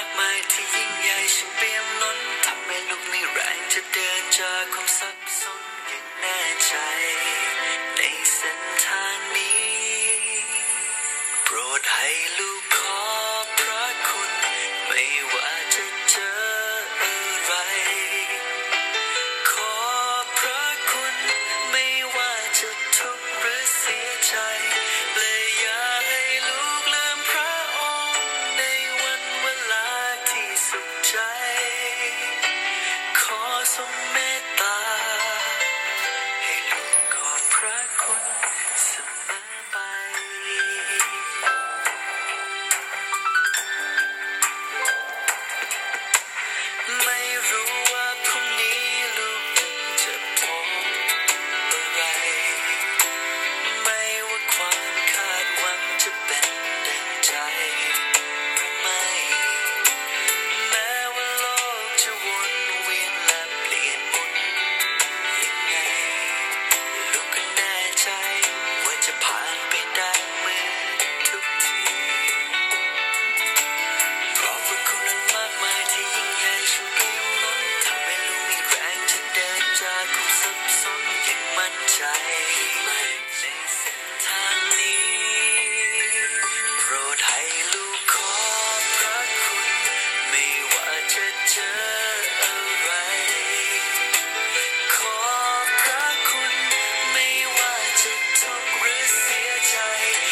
ากมายที่ยิ่งใหญ่ฉันเปี่ยมล้นทำให้ลูกมีแรงจะเดินจากความสับสนอย่างแน่ใจ ไม่รู้ ว่าจะทุ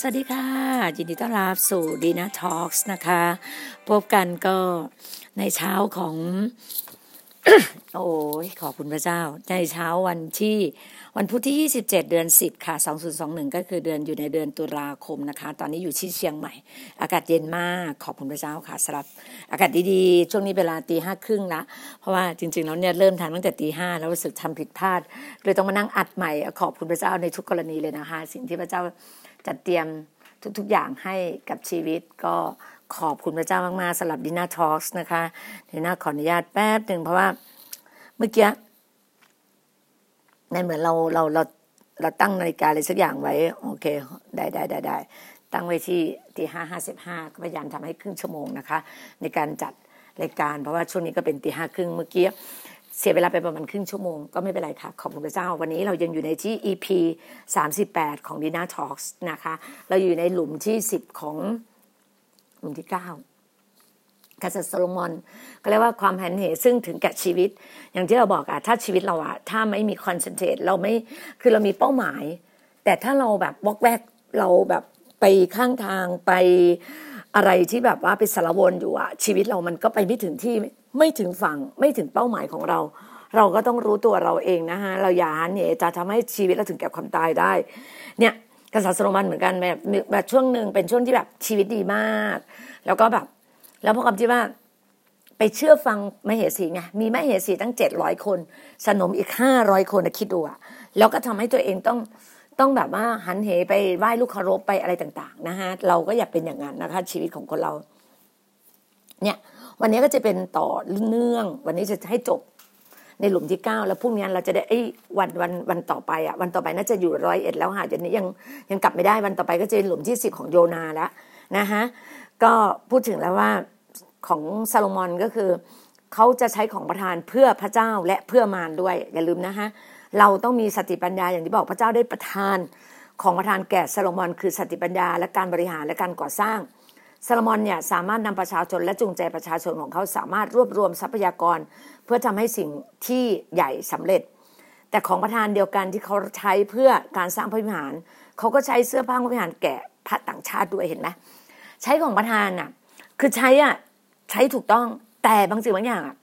สวัสดีค่ะ ยินดีต้อนรับสู่ดีนะทอล์กนะคะ พบกันก็ในเช้าของ โอ้ยขอบคุณพระเจ้า ในเช้าวันที่วันพุธที่ 27 เดือน 10 ค่ะ 2021 ก็คือเดือนอยู่ในเดือนตุลาคมนะคะ ตอนนี้อยู่ที่เชียงใหม่ อากาศเย็นมากขอบคุณพระเจ้าค่ะสำหรับอากาศดีๆ ช่วงนี้เวลาตีห้าครึ่งละ เพราะว่าจริงๆแล้วเนี่ยเริ่มทำตั้งแต่ตีห้าแล้วรู้สึกทำผิดพลาดเลยต้องมานั่งอัดใหม่ ขอบคุณพระเจ้าในทุกกรณีเลยนะคะ สิ่งที่พระเจ้าจัดเตรียมทุกๆอย่างให้กับชีวิตก็ขอบคุณพระเจ้ามากๆสำหรับดินาทอล์กนะคะดินาขออนุญาตแป๊บหนึ่งเพราะว่า เมื่อกี้นั่นเหมือนเราเราเราเราตั้งนาฬิกาอะไรสักอย่างไว้ โอเค ได้ได้ได้ได้ตั้งไว้ที่ตีห้าห้าสิบห้าก็พยายามทำให้ครึ่งชั่วโมงนะคะ ในการจัดรายการเพราะว่าช่วงนี้ก็เป็นตีห้าครึ่งเมื่อกี้เสียเวลาไปประมาณครึ่งชั่วโมงก็ไม่เป็นไรค่ะ ขอบคุณพระเจ้า วันนี้เรายังอยู่ในที่ EP 38 ของ Dina Talks นะคะ เราอยู่ในหลุมที่ 10 ของหลุมที่ 9 กษัตริย์โซโลมอนก็เรียกว่าความหันเหซึ่งถึงแก่ชีวิต อย่างที่เราบอกอะถ้าชีวิตเราอะถ้าไม่มี concentrate เราไม่คือเรามีเป้าหมาย แต่ถ้าเราแบบวอกแวกเราแบบไปข้างทางไปอะไรที่แบบว่าไปสารวนอยู่อะชีวิตเรามันก็ไปไม่ถึงที่ไม่ถึงฝั่งไม่ถึงเป้าหมายของเรา เราก็ต้องรู้ตัวเราเองนะฮะเราอย่าหันเหจะทำให้ชีวิตเราถึงแก่ความตายได้ เนี่ยกษัตริย์โซโลมอนเหมือนกันแบบแบบช่วงหนึ่งเป็นช่วงที่แบบชีวิตดีมาก แล้วก็แบบ แล้วพอคำที่ว่าไปเชื่อฟังมเหสีไงมีมเหสีตั้งเจ็ดร้อยคน สนมอีกห้าร้อยคนนะคิดดูอะแล้วก็ทำให้ตัวเองต้องต้องแบบว่าหันเหไปไหว้ลูกเคารพไปอะไรต่างๆนะฮะเราก็อย่าเป็นอย่างนั้นนะคะ ชีวิตของคนเรา เนี่ย วันนี้ก็จะเป็นต่อเนื่อง วันนี้จะให้จบในหลุมที่เก้าแล้วพรุ่งนี้เราจะได้ไอ้วันวันวันต่อไปอะวันต่อไปน่าจะอยู่ร้อยเอ็ดแล้วค่ะเดี๋ยวนี้ยังยังกลับไม่ได้วันต่อไปก็จะเป็นหลุมที่สิบของโยนาแล้วนะฮะก็พูดถึงแล้วว่า ของซาโลมอนก็คือ เขาจะใช้ของประทานเพื่อพระเจ้าและเพื่อมารด้วย อย่าลืมนะฮะเราต้องมีสติปัญญาอย่างที่บอกพระเจ้าได้ประทาน ของประทานแก่ซาโลมอน คือสติปัญญา และการบริหารและการก่อสร้างซาโลมอนเนี่ยสามารถนำประชาชนและจูงใจประชาชนของเขาสามารถรวบรวมทรัพยากร เพื่อทำให้สิ่งที่ใหญ่สำเร็จ แต่ของประทานเดียวกันที่เขาใช้เพื่อการสร้างพระวิหารเขาก็ใช้เสื้อผ้าพระวิหารแก่พระต่างชาติด้วยเห็นไหมใช้ของประทานอะคือใช้อะ ใช้ถูกต้อง แต่บางสิ่งบางอย่างอะ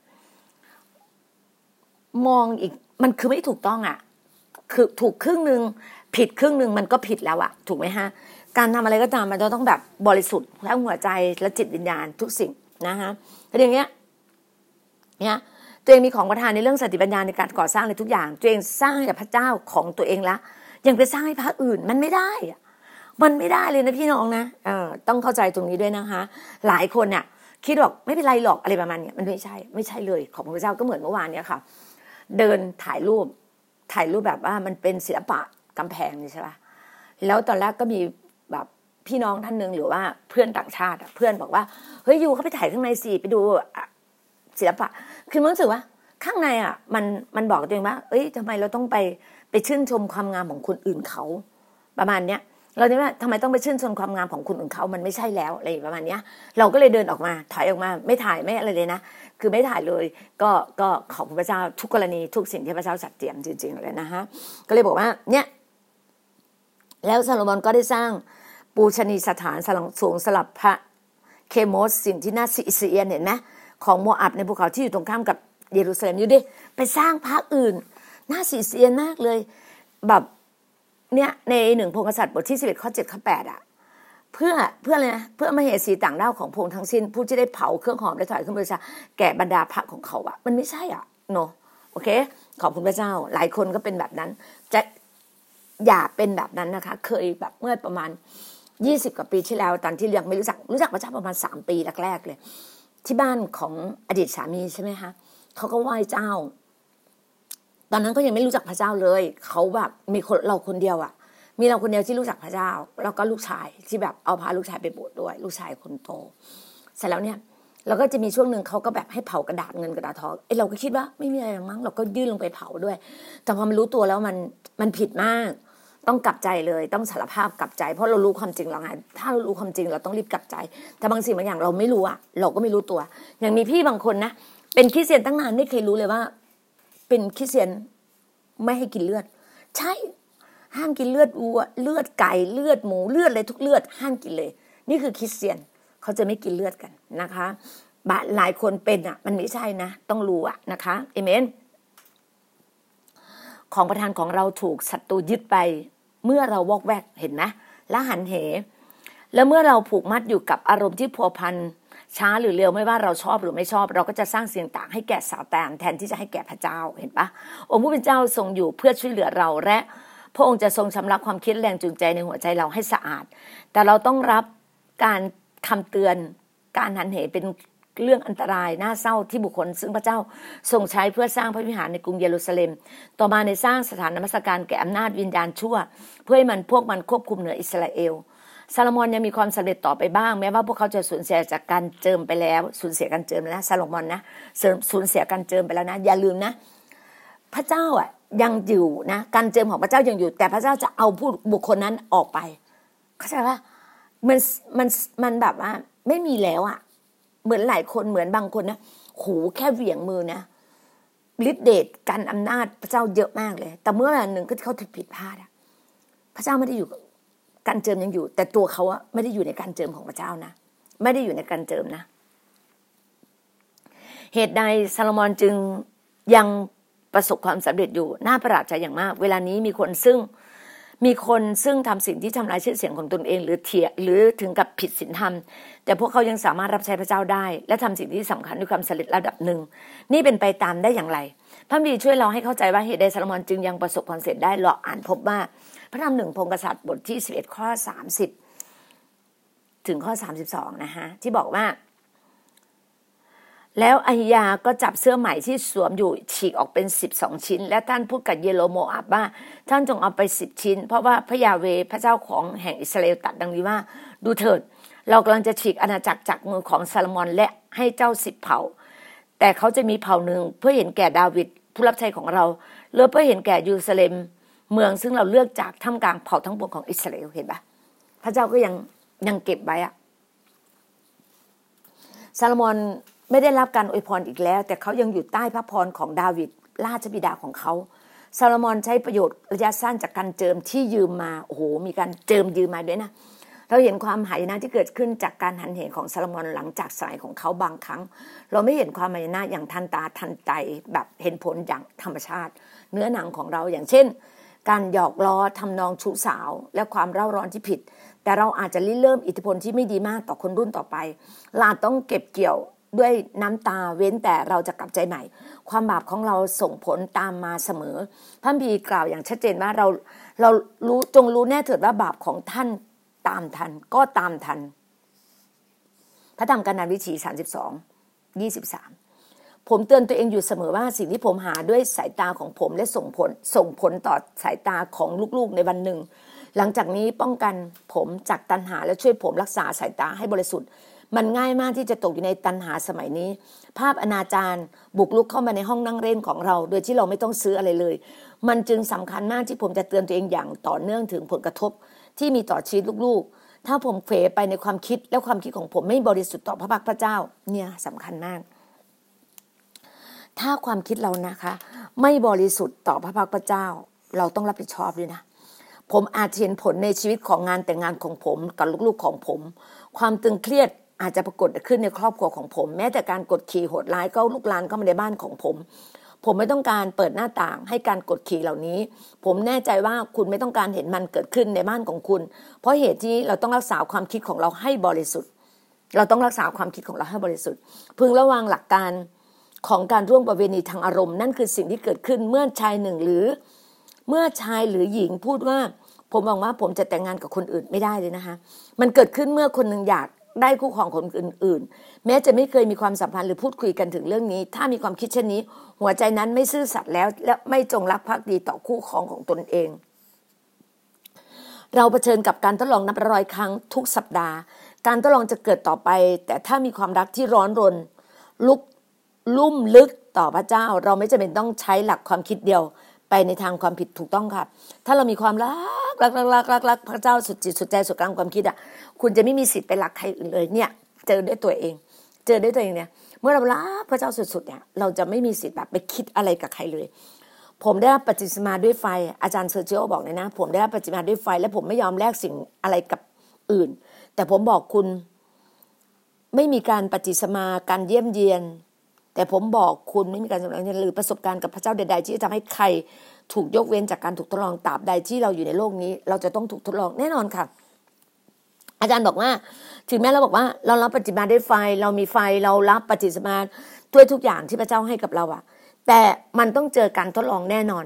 มองอีกมันคือไม่ถูกต้องอะคือถูกครึ่งหนึ่งผิดครึ่งหนึ่งมันก็ผิดแล้วอะถูกไหมฮะ การทำอะไรก็ตามมันต้องแบบบริสุทธิ์ทั้งหัวใจและจิตวิญญาณทุกสิ่งนะฮะแต่อย่างเงี้ยเนี่ยตัวเองมีของประทานในเรื่องสติปัญญาในการก่อสร้างอะไรทุกอย่าง ตัวเองสร้างให้พระเจ้าของตัวเองละยังไปสร้างให้พระอื่นมันไม่ได้มันไม่ได้เลยนะพี่น้องนะเออต้องเข้าใจตรงนี้ด้วยนะคะ หลายคนเนี่ย คิดบอกไม่เป็นไรหรอกอะไรประมาณนี้มันไม่ใช่ ไม่ใช่เลยของพระเจ้าก็เหมือนเมื่อวานเนี่ยค่ะ เดินถ่ายรูปถ่ายรูปแบบว่ามันเป็นศิลปะกำแพงนี่ใช่ป่ะแล้วตอนแรกก็มีแบบพี่น้องท่านหนึ่งหรือว่าเพื่อนต่างชาติเพื่อนบอกว่าเฮ้ยยูเขาไปถ่ายข้างในสิไปดูศิลปะ คือมันรู้สึกว่าข้างในอะมันมันบอกตัวเองว่า เอ้ยทำไมเราต้องไปไปชื่นชมความงามของคนอื่นเขา ประมาณเนี้ย เราเนี่ยว่าทำไมต้องไปชื่นชมความงามของคนอื่นเขา มันไม่ใช่แล้วอะไรประมาณเนี้ยเราก็เลยเดินออกมาถอยออกมา ไม่ถ่ายไม่อะไรเลยนะ คือไม่ถ่ายเลย ก็ก็ขอบพระเจ้าทุกกรณีทุกสิ่งที่พระเจ้าจัดเตรียมจริง ๆ เลยนะฮะ ก็เลยบอกว่า เนี่ย แล้วซาโลมอนก็ได้สร้างปูชนีสถานสลังสูงสลับพระเคโมสสิ่งที่น่าสิเสียนเห็นไหมของโมอับในภูเขาที่อยู่ตรงข้ามกับเยรูซาเล็มอยู่ดิไปสร้างพระอื่นน่าสิเสียนมากเลย แบบ เนี่ยในหนึ่งพงศษัตริย์บทที่สิบเอ็ดข้อเจ็ดข้อแปดอะเพื่อเพื่ออะไรนะเพื่อมเหสีต่างด้าวของพงทั้งสิ้น ผู้ที่ได้เผาเครื่องหอมและถอยขึ้นบริชาแก่บรรดาพระของเขาอะมันไม่ใช่อะโนโอเค ขอบคุณพระเจ้า หลายคนก็เป็นแบบนั้น จะอย่าเป็นแบบนั้นนะคะ เคยแบบเมื่อประมาณยี่สิบกว่าปีที่แล้ว ตอนที่ยังไม่รู้จักรู้จักพระเจ้าประมาณสามปีแรกๆเลย ที่บ้านของอดีตสามีใช่ไหมคะเขาก็ไหว้เจ้า ตอนนั้นก็ยังไม่รู้จักพระเจ้าเลยเขาแบบมีคนเราคนเดียวอะ่ะมีเราคนเดียวที่รู้จักพระเจ้า แล้วก็ลูกชายที่แบบเอาพาลูกชายไปบวชดด้วย ลูกชายคนโตเสร็จแล้วเนี่ยเราก็จะมีช่วงหนึ่งเขาก็แบบให้เผากระดาษเงินกระดาษทองไอ้เราก็คิดว่าไม่มีอะไรมั้งเราก็ยื่นลงไปเผาด้วย แต่พอมันรู้ตัวแล้วมันมันผิดมาก ต้องกลับใจเลยต้องสารภาพกลับใจ เพราะเรารู้ความจริงเราไงถ้าเรารู้ความจริงเราต้องรีบกลับใจ แต่บางสิ่งบางอย่างเราไม่รู้อะเราก็ไม่รู้ตัว อย่างมีพี่บางคนนะเป็นคริสเตียนตั้งนานไม่เคยรู้เลยว่า เป็นคริสเตียนไม่ให้กินเลือด ใช่ห้ามกินเลือดวัว เลือดไก่เลือดหมูเลือดอะไรทุกเลือดห้ามกินเลย นี่คือคริสเตียนเขาจะไม่กินเลือดกันนะคะบหลายคนเป็นอะ มันไม่ใช่นะ ต้องรู้อะนะคะเอเมน ของประธานของเราถูกศัตรูยึดไป เมื่อเราวอกแวกเห็นไหมและหันเห แล้วเมื่อเราผูกมัดอยู่กับอารมณ์ที่พัวพัน ช้าหรือเร็วไม่ว่าเราชอบหรือไม่ชอบ เราก็จะสร้างเสียงต่างให้แก่สาวแตนแทนที่จะให้แก่พระเจ้าเห็นปะองค์ผู้เป็นเจ้าทรงอยู่เพื่อช่วยเหลือเราและ พระองค์จะทรงชำระความคิดแรงจูงใจในหัวใจเราให้สะอาด แต่เราต้องรับการคำเตือนการหันเหเป็นเรื่องอันตรายน่าเศร้าที่บุคคล ซึ่งพระเจ้าทรงใช้เพื่อสร้างพระวิหารในกรุงเยรูซาเล็ม ต่อมาในสร้างสถานนมัสการแก่อำนาจวิญญาณชั่ว เพื่อให้มันพวกมันควบคุมเหนืออิสราเอล ซาโลมอนยังมีความสำเร็จต่อไปบ้าง แม้ว่าพวกเขาจะสูญเสียจากการเจิมไปแล้วสูญเสียการเจิมแล้วซาโลมอนนะสูญเสียการเจิมไปแล้วนะ อย่าลืมนะ พระเจ้าอะยังอยู่นะการเจิมของพระเจ้ายังอยู่ แต่พระเจ้าจะเอาผู้บุคคลนั้นออกไป เข้าใจว่ามันมันมันแบบว่า ไม่มีแล้วอะ เหมือนหลายคนเหมือนบางคนนะโหแค่เหวี่ยงมือนะฤทธิเดชการอำนาจพระเจ้าเยอะมากเลย แต่เมื่อวันหนึ่งก็เขาถผิดพลาดอะพระเจ้าไม่ได้อยู่ การเจิมยังอยู่ แต่ตัวเขาอะไม่ได้อยู่ในการเจิมของพระเจ้านะไม่ได้อยู่ในการเจิมนะ เหตุใดซาโลมอนจึงยังประสบความสำเร็จอยู่น่าประหลาดใจอย่างมาก เวลานี้มีคนซึ่งมีคนซึ่งทำสิ่งที่ทำลายชื่อเสียงของตนเอง หรือเถียหรือถึงกับผิดศีลธรรม แต่พวกเขายังสามารถรับใช้พระเจ้าได้ และทำสิ่งที่สำคัญด้วยความสำเร็จระดับหนึ่ง นี่เป็นไปตามได้อย่างไรพระบีช่วยเราให้เข้าใจว่าเหตุใดซาโลมอนจึงยังประสบความสำเร็จได้เราอ่านพบว่า พระธรรมหนึ่งพงกษัตริย์บทที่สิบเอ็ดข้อสามสิบถึงข้อสามสิบสองนะฮะที่บอกว่า แล้วอหิยาก็จับเสื้อใหม่ที่สวมอยู่ฉีกออกเป็นสิบสองชิ้น และท่านพูดกับเยโรโมอาบว่า ท่านจงเอาไปสิบชิ้น เพราะว่าพระยาเวพระเจ้าของแห่งอิสราเอลตัดดังนี้ว่า ดูเถิด เรากำลังจะฉีกอาณาจักรจากมือของซาลมอนและให้เจ้าสิบเผ่า แต่เขาจะมีเผ่าหนึ่งเพื่อเห็นแก่ดาวิดผู้รับใช้ของเราหรือเพื่อเห็นแก่ยูซาเลม เมืองซึ่งเราเลือกจากท่ามกลางเผ่าทั้งปวงของอิสราเอลเห็นปะพระเจ้าก็ยังยังเก็บไว้อะซาลมอนไม่ได้รับการอวยพรอีกแล้ว แต่เขายังอยู่ใต้พระพรของดาวิดราชบิดาของเขาซาลมอนใช้ประโยชน์ระยะสั้นจากการเจิมที่ยืมมาโอ้โหมีการเจิมยืมมาด้วยนะเราเห็นความหายนะที่เกิดขึ้นจากการหันเหของซาลมอนหลังจากสายของเขาบางครั้ง เราไม่เห็นความหายนะอย่างทันตาทันใจแบบเห็นผลอย่างธรรมชาติ เนื้อหนังของเราอย่างเช่น การหยอกล้อทำนองชูสาว และความเร่าร้อนที่ผิด แต่เราอาจจะริเริ่มอิทธิพลที่ไม่ดีมากต่อคนรุ่นต่อไปลาต้องเก็บเกี่ยวด้วยน้ำตาเว้นแต่เราจะกลับใจใหม่ ความบาปของเราส่งผลตามมาเสมอพระบีกล่าวอย่างชัดเจนว่าเราเรารู้จงรู้แน่เถิดว่าบาปของท่านตามทันก็ตามทัน พระธรรมกานาวิชีสามสิบสองยี่สิบสาม ผมเตือนตัวเองอยู่เสมอว่าสิ่งที่ผมหาด้วยสายตาของผมและส่งผลส่งผลต่อสายตาของลูกๆในวันหนึ่ง หลังจากนี้ป้องกันผมจากตันหาและช่วยผมรักษาสายตาให้บริสุทธิ์ มันง่ายมากที่จะตกอยู่ในตันหาสมัยนี้ ภาพอนาจารบุกลุกเข้ามาในห้องนั่งเล่นของเรา โดยที่เราไม่ต้องซื้ออะไรเลย มันจึงสำคัญมากที่ผมจะเตือนตัวเองอย่างต่อเนื่องถึงผลกระทบ ที่มีต่อชีวิตลูกๆ ถ้าผมเผลไปในความคิดและความคิดของผมไม่บริสุทธิ์ต่อพระพักพระเจ้า เนี่ยสำคัญมาก ถ้าความคิดเรานะคะ ไม่บริสุทธิ์ต่อพระพักพระเจ้า เราต้องรับผิดชอบด้วยนะ ผมอาจเห็นผลในชีวิตของงานแต่งงานของผมกับลูกๆของผม ความตึงเครียดอาจจะปรากฏขึ้นในครอบครัวของผม แม้แต่การกดขี่โหดร้ายก็ลุกลานเข้ามาในบ้านของผม ผมไม่ต้องการเปิดหน้าต่างให้การกดขี่เหล่านี้ ผมแน่ใจว่าคุณไม่ต้องการเห็นมันเกิดขึ้นในบ้านของคุณ เพราะเหตุที่เราต้องรักษาความคิดของเราให้บริสุทธิ์ เราต้องรักษาความคิดของเราให้บริสุทธิ์ พึงระวังหลักการ ของการร่วมประเวณีทางอารมณ์นั่นคือสิ่งที่เกิดขึ้นเมื่อชายหนึ่งหรือ เมื่อชายหรือหญิงพูดว่า ผมมองว่าผมจะแต่งงานกับคนอื่นไม่ได้เลยนะคะ มันเกิดขึ้นเมื่อคนหนึ่งอยากได้คู่ครองคนอื่น ๆ แม้จะไม่เคยมีความสัมพันธ์หรือพูดคุยกันถึงเรื่องนี้ ถ้ามีความคิดเช่นนี้ หัวใจนั้นไม่ซื่อสัตย์แล้ว และไม่จงรักภักดีต่อคู่ครองของตนเอง เราเผชิญกับการทดลองนับร้อยครั้งทุกสัปดาห์ การทดลองจะเกิดต่อไป แต่ถ้ามีความรักที่ร้อนรน ลุก ลุ่มลึกต่อพระเจ้า เราไม่จำเป็นต้องใช้หลักความคิดเดียว ไปในทางความผิดถูกต้องค่ะ ถ้าเรามีความรักรักรักรักรักรักพระเจ้าสุดจิตสุดใจสุดกลางความคิดอะ คุณจะไม่มีสิทธิ์ไปรักใครอื่นเลยเนี่ย เจอด้วยตัวเอง เจอด้วยตัวเองเนี่ย เมื่อเรารักพระเจ้าสุดๆเนี่ย เราจะไม่มีสิทธิ์แบบไปคิดอะไรกับใครเลย ผมได้รับปฏิสมาด้วยไฟ อาจารย์เซอร์เจิโอบอกเลยนะ ผมได้รับปฏิสมาด้วยไฟ และผมไม่ยอมแลกสิ่งอะไรกับอื่น แต่ผมบอกคุณไม่มีการปฏิสมาการเยี่ยมเยียน แต่ผมบอกคุณไม่มีการสำเร็จหรือประสบการณ์กับพระเจ้าใด ๆ ที่จะทำให้ใครถูกยกเว้นจากการถูกทดลองตราบใดที่เราอยู่ในโลกนี้ เราจะต้องถูกทดลองแน่นอนค่ะ อาจารย์บอกว่า ถึงแม้เราบอกว่า เรารับปฏิบัติได้ไฟ เรามีไฟเรารับปฏิบัติด้วยทุกอย่างที่พระเจ้าให้กับเราอะแต่มันต้องเจอการทดลองแน่นอน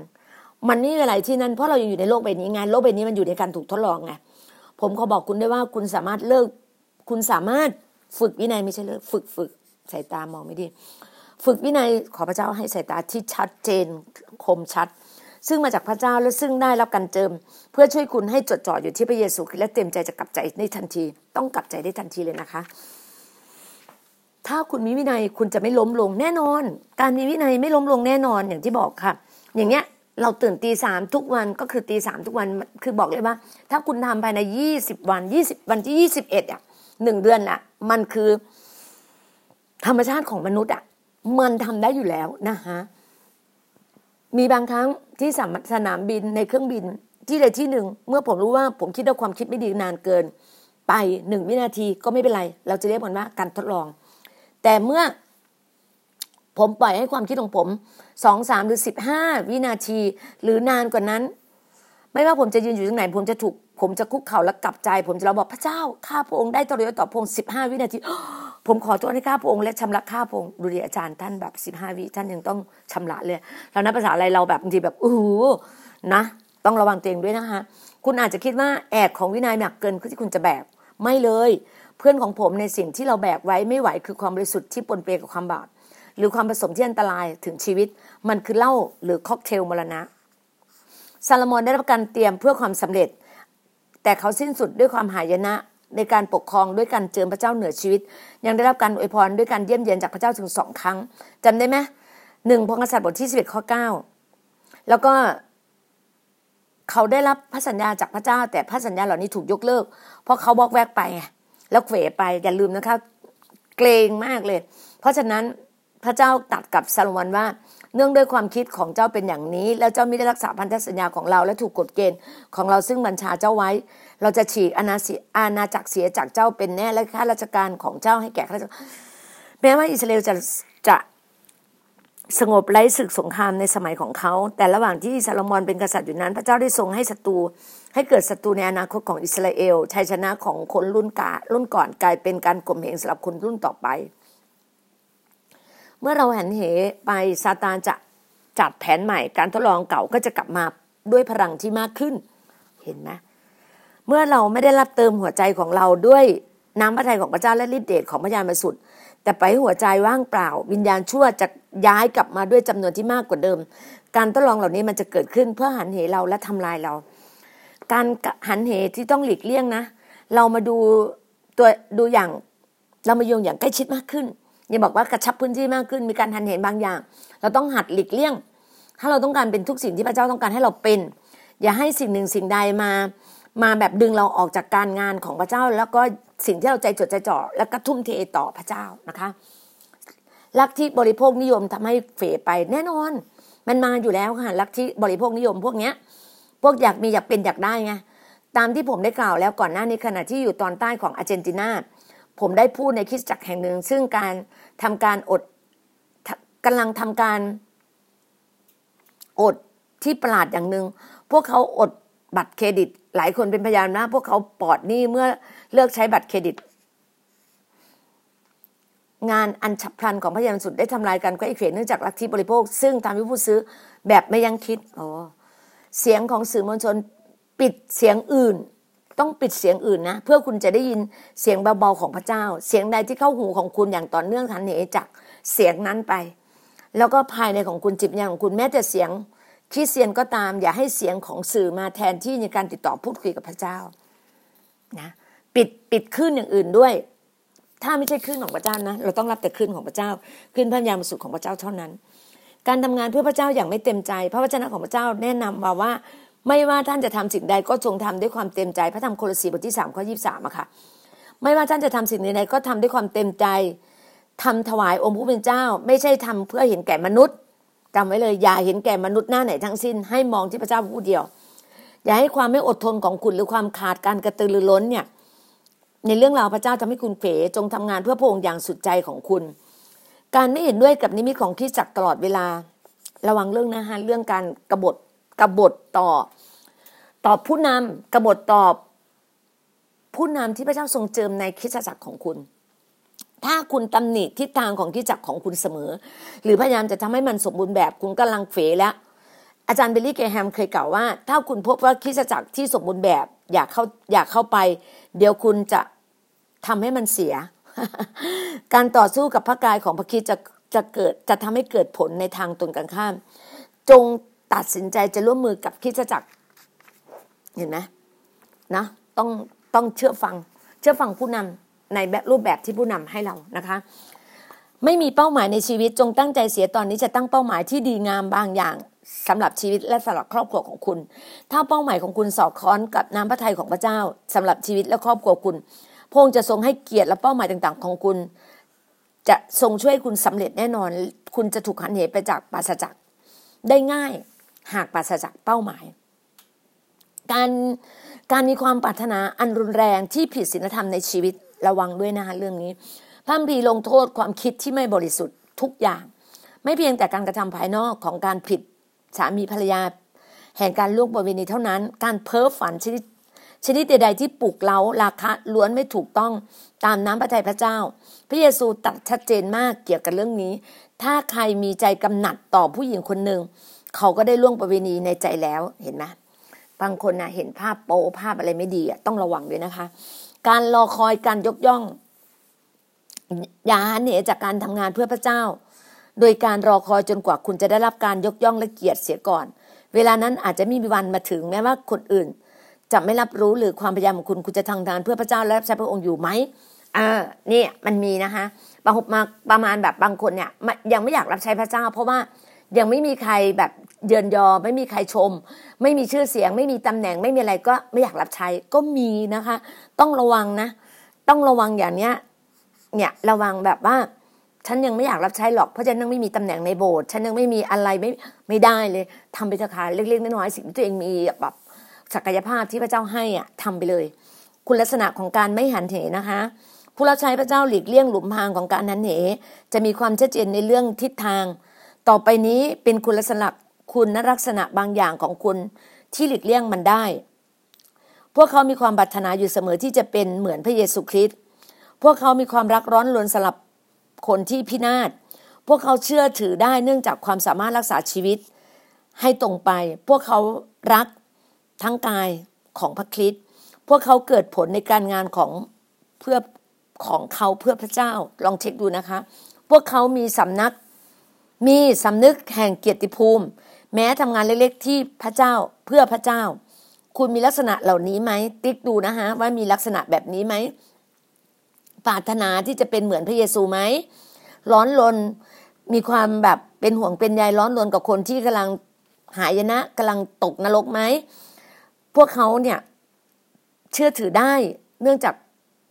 มันนี่อะไรที่นั่นเพราะเรายังอยู่ในโลกใบนี้ไงโลกใบนี้มันอยู่ในการถูกทดลองไงผมขอบอกคุณได้ว่าคุณสามารถเลิก คุณสามารถฝึกวินัยไม่ใช่เลิกฝึกฝึกสายตามองไม่ดี ฝึกวินัยขอพระเจ้าให้สายตาที่ชัดเจนคมชัด ซึ่งมาจากพระเจ้าและซึ่งได้รับการเจิม เพื่อช่วยคุณให้จดจ่ออยู่ที่พระเยซูคริสต์และเต็มใจจะกลับใจได้ทันที ต้องกลับใจได้ทันทีเลยนะคะ ถ้าคุณมีวินัยคุณจะไม่ล้มลงแน่นอน การมีวินัยไม่ล้มลงแน่นอนอย่างที่บอกค่ะ อย่างเนี้ยเราตื่นตีสามทุกวันก็คือตีสามทุกวันคือบอกเลยว่า ถ้าคุณทำภายในยี่สิบวันยี่สิบวันที่ยี่สิบเอ็ดอะหนึ่งเดือนอะ มันคือ ธรรมชาติของมนุษย์อะ มันทำได้อยู่แล้วนะคะมีบางครั้งที่สนามบินในเครื่องบินที่ใดที่หนึ่ง เมื่อผมรู้ว่าผมคิดว่าความคิดไม่ดีนานเกิน ไปหนึ่งวินาทีก็ไม่เป็นไร เราจะเรียกมันว่าการทดลอง แต่เมื่อผมปล่อยให้ความคิดของผมสองสามหรือสิบห้าวินาที หรือนานกว่านั้น ไม่ว่าผมจะยืนอยู่ตรงไหน ผมจะถูก ผมจะคุกเข่าและกลับใจ ผมจะเราบอกพระเจ้า ข้าพระองค์ได้ตรยต่อพระองค์สิบห้าวินาที ผมขอโทษให้ข้าพระองค์และชำระข้าพระองค์ดูดิอาจารย์ท่านแบบสิบห้าวิท่านยังต้องชำระเลยเรานับภาษาอะไรเราแบบบางทีแบบอู้หูนะ ต้องระวังตัวเองด้วยนะคะคุณอาจจะคิดว่าแอกของวินัยหนักเกินที่คุณจะแบกไม่เลย เพื่อนของผมในสิ่งที่เราแบกไว้ไม่ไหวคือความบริสุทธิ์ที่ปนเปกับความบาปหรือความผสมที่อันตรายถึงชีวิต มันคือเหล้าหรือค็อกเทลมรณะซาลมอนได้รับการเตรียมเพื่อความสำเร็จ แต่เขาสิ้นสุดด้วยความหายนะ ในการปกครองด้วยการเจิมพระเจ้าเหนือชีวิต ยังได้รับการอวยพรด้วยการเยี่ยมเยียนจากพระเจ้าถึงสองครั้งจำได้ไหมหนึ่งพงศษัตริย์บทที่สิบเอ็ดข้อเก้าแล้วก็เขาได้รับพระสัญญาจากพระเจ้า แต่พระสัญญาเหล่านี้ถูกยกเลิก เพราะเขาบอกแวกไปแล้วเขวไปอย่าลืมนะคะ เกรงมากเลย เพราะฉะนั้น พระเจ้าตัดกับซาโลมอนว่าเนื่องด้วยความคิดของเจ้าเป็นอย่างนี้ แล้วเจ้าไม่ได้รักษาพันธสัญญาของเรา และถูกกฎเกณฑ์ของเราซึ่งบัญชาเจ้าไว้ เราจะฉีกอาณาอาณาจักรเสียจากเจ้าเป็นแน่และข้าราชการของเจ้าให้แก่ข้าราชการแม้ว่าอิสราเอลจะจะสงบไร้ศึกสงครามในสมัยของเขา แต่ระหว่างที่ซาโลมอนเป็นกษัตริย์อยู่นั้น พระเจ้าได้ทรงให้ศัตรูให้เกิดศัตรูในอนาคตของอิสราเอลชัยชนะของคนรุ่นการุ่นก่อนกลายเป็นการกลมเหงสำหรับคนรุ่นต่อไป เมื่อเราหันเหไปซาตานจะจัดแผนใหม่ การทดลองเก่าก็จะกลับมาด้วยพลังที่มากขึ้น เห็นไหมเมื่อเราไม่ได้รับเติมหัวใจของเราด้วยน้ำพระทัยของพระเจ้าและฤทธิเดชของพระยานบริสุทธิ์แต่ไปหัวใจว่างเปล่า วิญญาณชั่วจะย้ายกลับมาด้วยจำนวนที่มากกว่าเดิม การทดลองเหล่านี้มันจะเกิดขึ้นเพื่อหันเหเราและทำลายเรา การหันเหที่ต้องหลีกเลี่ยงนะ เรามาดูตัวดูอย่างเรามาโยงอย่างใกล้ชิดมากขึ้น อย่าบอกว่ากระชับพื้นที่มากขึ้นมีการหันเห็นบางอย่าง เราต้องหัดหลีกเลี่ยง ถ้าเราต้องการเป็นทุกสิ่งที่พระเจ้าต้องการให้เราเป็น อย่าให้สิ่งหนึ่งสิ่งใดมา มาแบบดึงเราออกจากการงานของพระเจ้า แล้วก็สิ่งที่เราใจจดใจจ่อแล้วก็ทุ่มเทต่อพระเจ้านะคะลัทธิบริโภคนิยมทำให้เฟไปแน่นอน มันมาอยู่แล้วค่ะลัทธิบริโภคนิยมพวกเนี้ยพวกอยากมีอยากเป็นอยากได้ไงตามที่ผมได้กล่าวแล้วก่อนหน้านี้ขณะที่อยู่ตอนใต้ของอาร์เจนตินา ผมได้พูดในคริสตจักรแห่งหนึ่ง ซึ่งการทำการอดกำลังทำการอดที่ประหลาดอย่างหนึ่งพวกเขาอดบัตรเครดิต หลายคนเป็นพยานนะ พวกเขาปลอดหนี้เมื่อเลิกใช้บัตรเครดิต งานอันฉับพลันของพระยานสุดได้ทำลายกันก็อีกเขเนื่องจากลัทธิบริโภค ซึ่งทำให้ผู้ซื้อแบบไม่ยังคิดอ๋อเสียงของสื่อมวลชนปิดเสียงอื่น ต้องปิดเสียงอื่นนะเพื่อคุณจะได้ยินเสียงเบาๆของพระเจ้า เสียงใดที่เข้าหูของคุณอย่างต่อเนื่องทันเหจากเสียงนั้นไป แล้วก็ภายในของคุณจิตวิญญาณของคุณแม้แต่เสียงคริสเตียนก็ตาม อย่าให้เสียงของสื่อมาแทนที่ในการติดต่อพูดคุยกับพระเจ้านะปิดปิดคลื่นอย่างอื่นด้วย ถ้าไม่ใช่คลื่นของพระเจ้านะเราต้องรับแต่คลื่นของพระเจ้าคลื่นพระญาณบริสุทธิ์ของพระเจ้าเท่านั้น การทำงานเพื่อพระเจ้าอย่างไม่เต็มใจ พระวจนะของพระเจ้าแนะนำมาว่า ไม่ว่าท่านจะทำสิ่งใดก็จงทำด้วยความเต็มใจ พระธรรมโคลสีบทที่สามข้อยี่สามอะค่ะไม่ว่าท่านจะทำสิ่งใดก็ทำด้วยความเต็มใจทำถวายองค์ผู้เป็นเจ้า ไม่ใช่ทำเพื่อเห็นแก่มนุษย์จำไว้เลยอย่าเห็นแก่มนุษย์หน้าไหนทั้งสิ้นให้มองที่พระเจ้าผู้เดียว อย่าให้ความไม่อดทนของคุณหรือความขาดการกระตือรือร้นเนี่ยในเรื่องราวพระเจ้าทำให้คุณเผยจงทำงานเพื่อพระองค์อย่างสุดใจของคุณ การไม่เห็นด้วยกับนิมิตของที่จักตลอดเวลา ระวังเรื่องนะฮะเรื่องการกรบฏ กบฏต่อ ต่อผู้นำกบฏต่อผู้นำที่พระเจ้าทรงเจิมในคิดจักรของคุณ ถ้าคุณตำหนิทิศทางของคิดจักรของคุณเสมอ หรือพยายามจะทำให้มันสมบูรณ์แบบคุณกำลังเฟแล้ว อาจารย์เบลลี่เกแฮมเคยกล่าวว่า ถ้าคุณพบว่าคิดจักรที่สมบูรณ์แบบอยากเข้าอยากเข้าไป เดี๋ยวคุณจะทำให้มันเสีย การต่อสู้กับพระกายของพระคิดจะจะเกิดจะทำให้เกิดผลในทางตรงกันข้าม จง ตัดสินใจจะร่วมมือกับคิดจักรเห็นไหมนะต้องต้องเชื่อฟัง เชื่อฟังผู้นำในแบบรูปแบบที่ผู้นำให้เรานะคะ ไม่มีเป้าหมายในชีวิตจงตั้งใจเสียตอนนี้จะตั้งเป้าหมายที่ดีงามบางอย่างสำหรับชีวิตและสำหรับครอบครัวของคุณ ถ้าเป้าหมายของคุณสอดคล้องกับน้ำพระทัยของพระเจ้าสำหรับชีวิตและครอบครัวคุณพงจะทรงให้เกียรติและเป้าหมายต่าง ๆ ของคุณ จะทรงช่วยคุณสำเร็จแน่นอน คุณจะถูกหันเหไปจากปราศจากได้ง่าย หากปราศจากเป้าหมาย การการมีความปรารถนาอันรุนแรงที่ผิดศีลธรรมในชีวิตระวังด้วยนะคะเรื่องนี้พระพีลงโทษความคิดที่ไม่บริสุทธิ์ทุกอย่าง ไม่เพียงแต่การกระทำภายนอกของการผิดสามีภรรยา แห่งการล่วงบริเวณีเท่านั้น การเพ้อฝันชนิดชนิดใดๆที่ปลุกเล้าราคะล้วนไม่ถูกต้องตามน้ำพระทัยพระเจ้า พระเยซูตัดชัดเจนมากเกี่ยวกับเรื่องนี้ ถ้าใครมีใจกำหนัดต่อผู้หญิงคนหนึ่ง เขาก็ได้ล่วงประเวณีในใจแล้วเห็นไหมบางคนนะเห็นภาพโป๊ภาพอะไรไม่ดีอะต้องระวังด้วยนะคะ การรอคอยการยกย่องอย่าเหนียจากการทำงานเพื่อพระเจ้า โดยการรอคอยจนกว่าคุณจะได้รับการยกย่องและเกียรติเสียก่อน เวลานั้นอาจจะไม่มีวันมาถึงแม้ว่าคนอื่น จะไม่รับรู้หรือความพยายามของคุณคุณจะทำงานเพื่อพระเจ้าและรับใช้พระองค์อยู่ไหมอ่านี่มันมีนะคะบางมาประมาณแบบบางคนเนี่ยยังไม่อยากรับใช้พระเจ้า เพราะว่า ยังไม่มีใครแบบเยินยอ ไม่มีใครชม ไม่มีชื่อเสียง ไม่มีตำแหน่งไม่มีอะไรก็ไม่อยากรับใช้ก็มีนะคะ ต้องระวังนะ ต้องระวังอย่างเนี้ยเนี่ยระวังแบบว่า ฉันยังไม่อยากรับใช้หรอกเพราะฉันยังไม่มีตำแหน่งในโบสถ์ฉันยังไม่มีอะไรไม่ไม่ได้เลยทำไปเถอะค่ะเล็กๆน้อยๆสิ่งที่ตัวเองมีแบบศักยภาพที่พระเจ้าให้อะทำไปเลย คุณลักษณะของการไม่หันเหนะคะผู้รับใช้พระเจ้าหลีกเลี่ยงหลุมพรางของการหันเหจะมีความชัดเจนในเรื่องทิศทาง ต่อไปนี้เป็นคุณลักษณะคุณลักษณะบางอย่างของคุณที่หลีกเลี่ยงมันได้ พวกเขามีความบัตรนาอยู่เสมอที่จะเป็นเหมือนพระเยซูคริสต์ พวกเขามีความรักร้อนรนสลับคนที่พินาศ พวกเขาเชื่อถือได้เนื่องจากความสามารถรักษาชีวิต ให้ตรงไป พวกเขารักทั้งกายของพระคริสต์ พวกเขาเกิดผลในการงานของเพื่อของเขาเพื่อพระเจ้า ลองเช็คดูนะคะ พวกเขามีสำนัก มีสำนึกแห่งเกียรติภูมิ แม้ทำงานเล็กๆที่พระเจ้าเพื่อพระเจ้า คุณมีลักษณะเหล่านี้ไหม ติ๊กดูนะคะว่ามีลักษณะแบบนี้ไหมปรารถนาที่จะเป็นเหมือนพระเยซูไหมร้อนรนมีความแบบเป็นห่วงเป็นใยร้อนรนกับคนที่กำลังหายนะกำลังตกนรกไหมพวกเขาเนี่ยเชื่อถือได้เนื่องจาก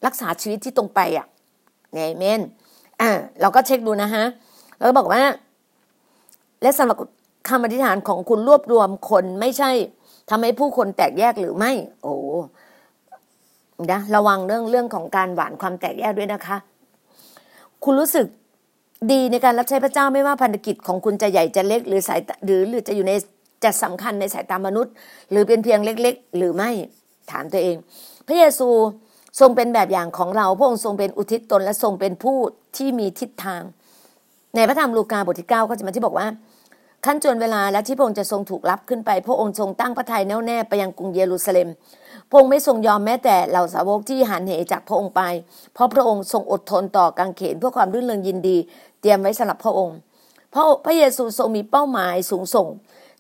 รักษาชีวิตที่ตรงไปอะไงเมนอ่าเราก็เช็คดูนะฮะแล้วก็บอกว่า และสำหรับคำอธิษฐานของคุณรวบรวมคนไม่ใช่ทำให้ผู้คนแตกแยกหรือไม่ โอ้นะระวังเรื่องเรื่องของการหวานความแตกแยกด้วยนะคะ คุณรู้สึกดีในการรับใช้พระเจ้าไม่ว่าพันธกิจของคุณจะใหญ่จะเล็ก หรือสายหรือหรือจะอยู่ในจะสำคัญในสายตามนุษย์ หรือเป็นเพียงเล็ก ๆ หรือไม่ถามตัวเอง พระเยซูทรงเป็นแบบอย่างของเราพระองค์ทรงเป็นอุทิศตนและทรงเป็นผู้ที่มีทิศทาง ในพระธรรมลูกาบทที่เก้าก็จะมาที่บอกว่า ขั้นจวนเวลาและที่พระองค์จะทรงถูกรับขึ้นไป พระองค์ทรงตั้งพระทัยแน่วแน่ไปยังกรุงเยรูซาเล็มพระองค์ไม่ทรงยอมแม้แต่เหล่าสาวกที่หันเหจากพระองค์ไป เพราะพระองค์ทรงอดทนต่อกังเขนเพื่อความรื่นเริงยินดี เตรียมไว้สำหรับพระองค์พระพระเยซูทรงมีเป้าหมายสูงส่ง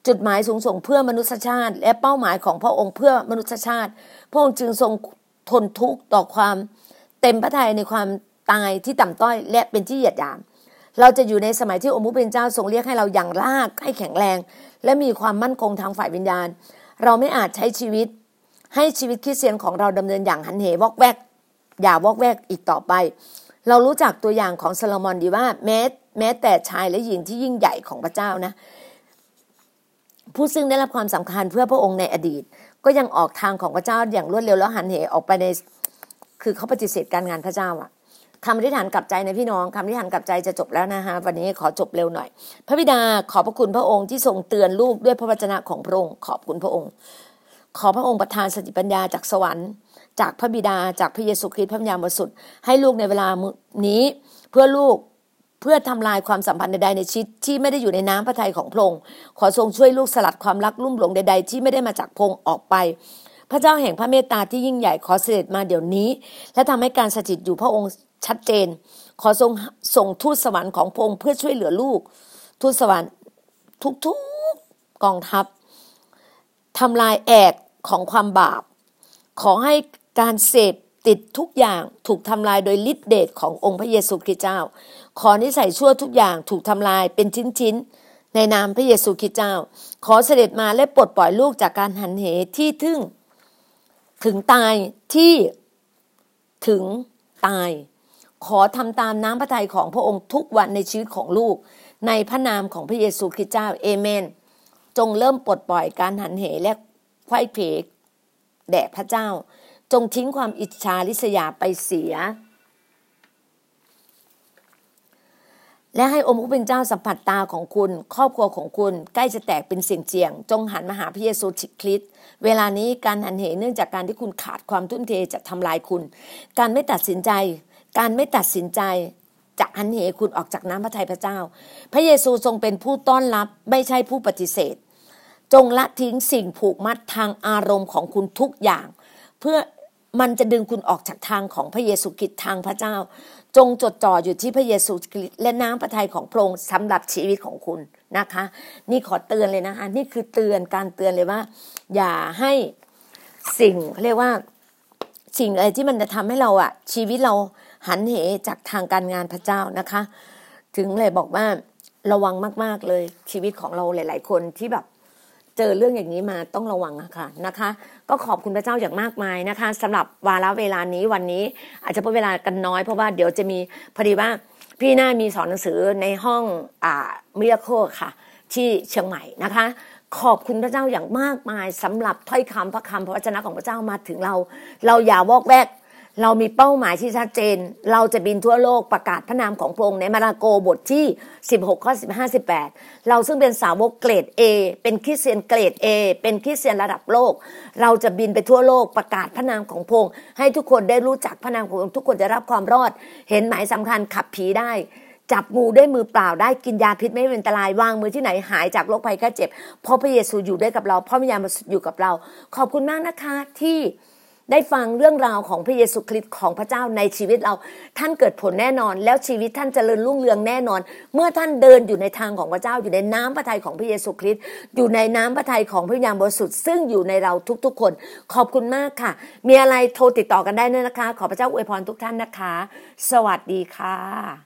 จุดหมายสูงส่งเพื่อมนุษยชาติ และเป้าหมายของพระองค์เพื่อมนุษยชาติ พระองค์จึงทรงทนทุกข์ต่อความเต็มพระทัยในความตายที่ต่ำต้อยและเป็นที่เหยียดหยาม เราจะอยู่ในสมัยที่องค์พระเป็นเจ้าทรงเรียกให้เราอย่างรากให้แข็งแรง และมีความมั่นคงทางฝ่ายวิญญาณ เราไม่อาจใช้ชีวิต ให้ชีวิตคริสเตียนของเราดำเนินอย่างหันเหวอกแวก อย่าวอกแวกอีกต่อไป เรารู้จักตัวอย่างของซาโลมอนดีว่าแม้แม้แต่ชายและหญิงที่ยิ่งใหญ่ของพระเจ้านะ ผู้ซึ่งได้รับความสำคัญเพื่อพระองค์ในอดีต ก็ยังออกทางของพระเจ้าอย่างรวดเร็วแล้วหันเหออกไปใน คือเขาปฏิเสธการงานพระเจ้าอะ คำอธิษฐานกลับใจนะพี่น้องคำอธิษฐานกลับใจจะจบแล้วนะคะวันนี้ขอจบเร็วหน่อย พระบิดาขอบพระคุณพระองค์ที่ทรงเตือนลูกด้วยพระวจนะของพระองค์ขอบคุณพระองค์ ขอพระองค์ประทานสติปัญญาจากสวรรค์ จากพระบิดาจากพระเยซูคริสต์พระวิญญาณบริสุทธิ์ให้ลูกในเวลานี้เพื่อลูกเพื่อทำลายความสัมพันธ์ใดๆในชีวิตที่ไม่ได้อยู่ในน้ำพระทัยของพระองค์ ขอทรงช่วยลูกสลัดความรักลุ่มหลงใด ๆ ที่ไม่ได้มาจากพงออกไป พระเจ้าแห่งพระเมตตาที่ยิ่งใหญ่ขอเสด็จมาเดี๋ยวนี้ และทำให้การสถิตอยู่พระองค์ ชัดเจน ขอทรงส่งทูตสวรรค์ของพระองค์เพื่อช่วยเหลือลูก ทูตสวรรค์ทุกๆกองทัพทำลายแอกของความบาป ขอให้การเสพติดทุกอย่างถูกทำลายโดยฤทธิเดชขององค์พระเยซูคริสต์เจ้า ขอนิสัยชั่วทุกอย่างถูกทำลายเป็นชิ้นๆ ในนามพระเยซูคริสต์เจ้า ขอเสด็จมาและปลดปล่อยลูกจากการหันเหที่ทึ่งถึงตายที่ถึงตาย ขอทำตามน้ำพระทัยของพระองค์ทุกวันในชีวิตของลูก ในพระนามของพระเยซูคริสต์เจ้าเอเมน จงเริ่มปลดปล่อยการหันเหและไข้เพกแด่พระเจ้า จงทิ้งความอิจฉาริษยาไปเสีย และให้องค์พระเป็นเจ้าสัมผัสตาของคุณ ครอบครัวของคุณใกล้จะแตกเป็นเสียงเจียง จงหันมาหาพระเยซูคริสต์เวลานี้การหันเหเนื่องจากการที่คุณขาดความทุ่มเทจะทำลายคุณ การไม่ตัดสินใจ การไม่ตัดสินใจจะหันเหคุณออกจากน้ำพระทัยพระเจ้า พระเยซูทรงเป็นผู้ต้อนรับไม่ใช่ผู้ปฏิเสธ จงละทิ้งสิ่งผูกมัดทางอารมณ์ของคุณทุกอย่าง เพื่อมันจะดึงคุณออกจากทางของพระเยซูคริสต์ทางพระเจ้า จงจดจ่ออยู่ที่พระเยซูคริสต์และน้ำพระทัยของพระองค์สำหรับชีวิตของคุณนะคะ นี่ขอเตือนเลยนะคะ นี่คือเตือนการเตือนเลยว่า อย่าให้สิ่งเรียกว่าสิ่งอะไรที่มันจะทำให้เราอะชีวิตเรา หันเหจากทางการงานพระเจ้านะคะ ถึงเลยบอกว่าระวังมาก ๆเลยชีวิตของเราหลาย ๆ คนที่แบบเจอเรื่องอย่างนี้มาต้องระวังะค่ะนะคะ ก็ขอบคุณพระเจ้าอย่างมากมายนะคะสำหรับวาระเวลานี้วันนี้อาจจะเป็นเวลากันน้อยเพราะว่าเดี๋ยวจะมีพอดีว่าพี่หน้ามีสอนหนังสือในห้องอ่ามิราโคค่ะ ที่เชียงใหม่นะคะ ขอบคุณพระเจ้าอย่างมากมายสำหรับถ้อยคำพระคำพระวจนะของพระเจ้ามาถึงเรา เราอย่าวอกแวก เรามีเป้าหมายที่ชัดเจน เราจะบินทั่วโลกประกาศพระนามของพระองค์ในมาระโกบทที่ 16 ข้อ 15 18 เราซึ่งเป็นสาวกเกรด A เป็นคริสเตียนเกรด A เป็นคริสเตียนระดับโลก เราจะบินไปทั่วโลกประกาศพระนามของพระองค์ให้ทุกคนได้รู้จักพระนามของพระองค์ทุกคนจะรับความรอด เห็นหมายสำคัญขับผีได้จับงูด้วยมือเปล่าได้กินยาพิษไม่เป็นอันตรายวางมือที่ไหนหายจากโรคภัยแค่เจ็บเพราะพระเยซูอยู่ด้วยกับเราเพราะวิญญาณอยู่กับเรา ขอบคุณมากนะคะที่ ได้ฟังเรื่องราวของพระเยซูคริสต์ของพระเจ้าในชีวิตเรา ท่านเกิดผลแน่นอน แล้วชีวิตท่านเจริญรุ่งเรืองแน่นอน เมื่อท่านเดินอยู่ในทางของพระเจ้า อยู่ในน้ำพระทัยของพระเยซูคริสต์อยู่ในน้ำพระทัยของพระวิญญาณบริสุทธิ์ซึ่งอยู่ในเราทุกๆ คน ขอบคุณมากค่ะ มีอะไรโทรติดต่อกันได้นะคะ ขอพระเจ้าอวยพรทุกท่านนะคะ สวัสดีค่ะ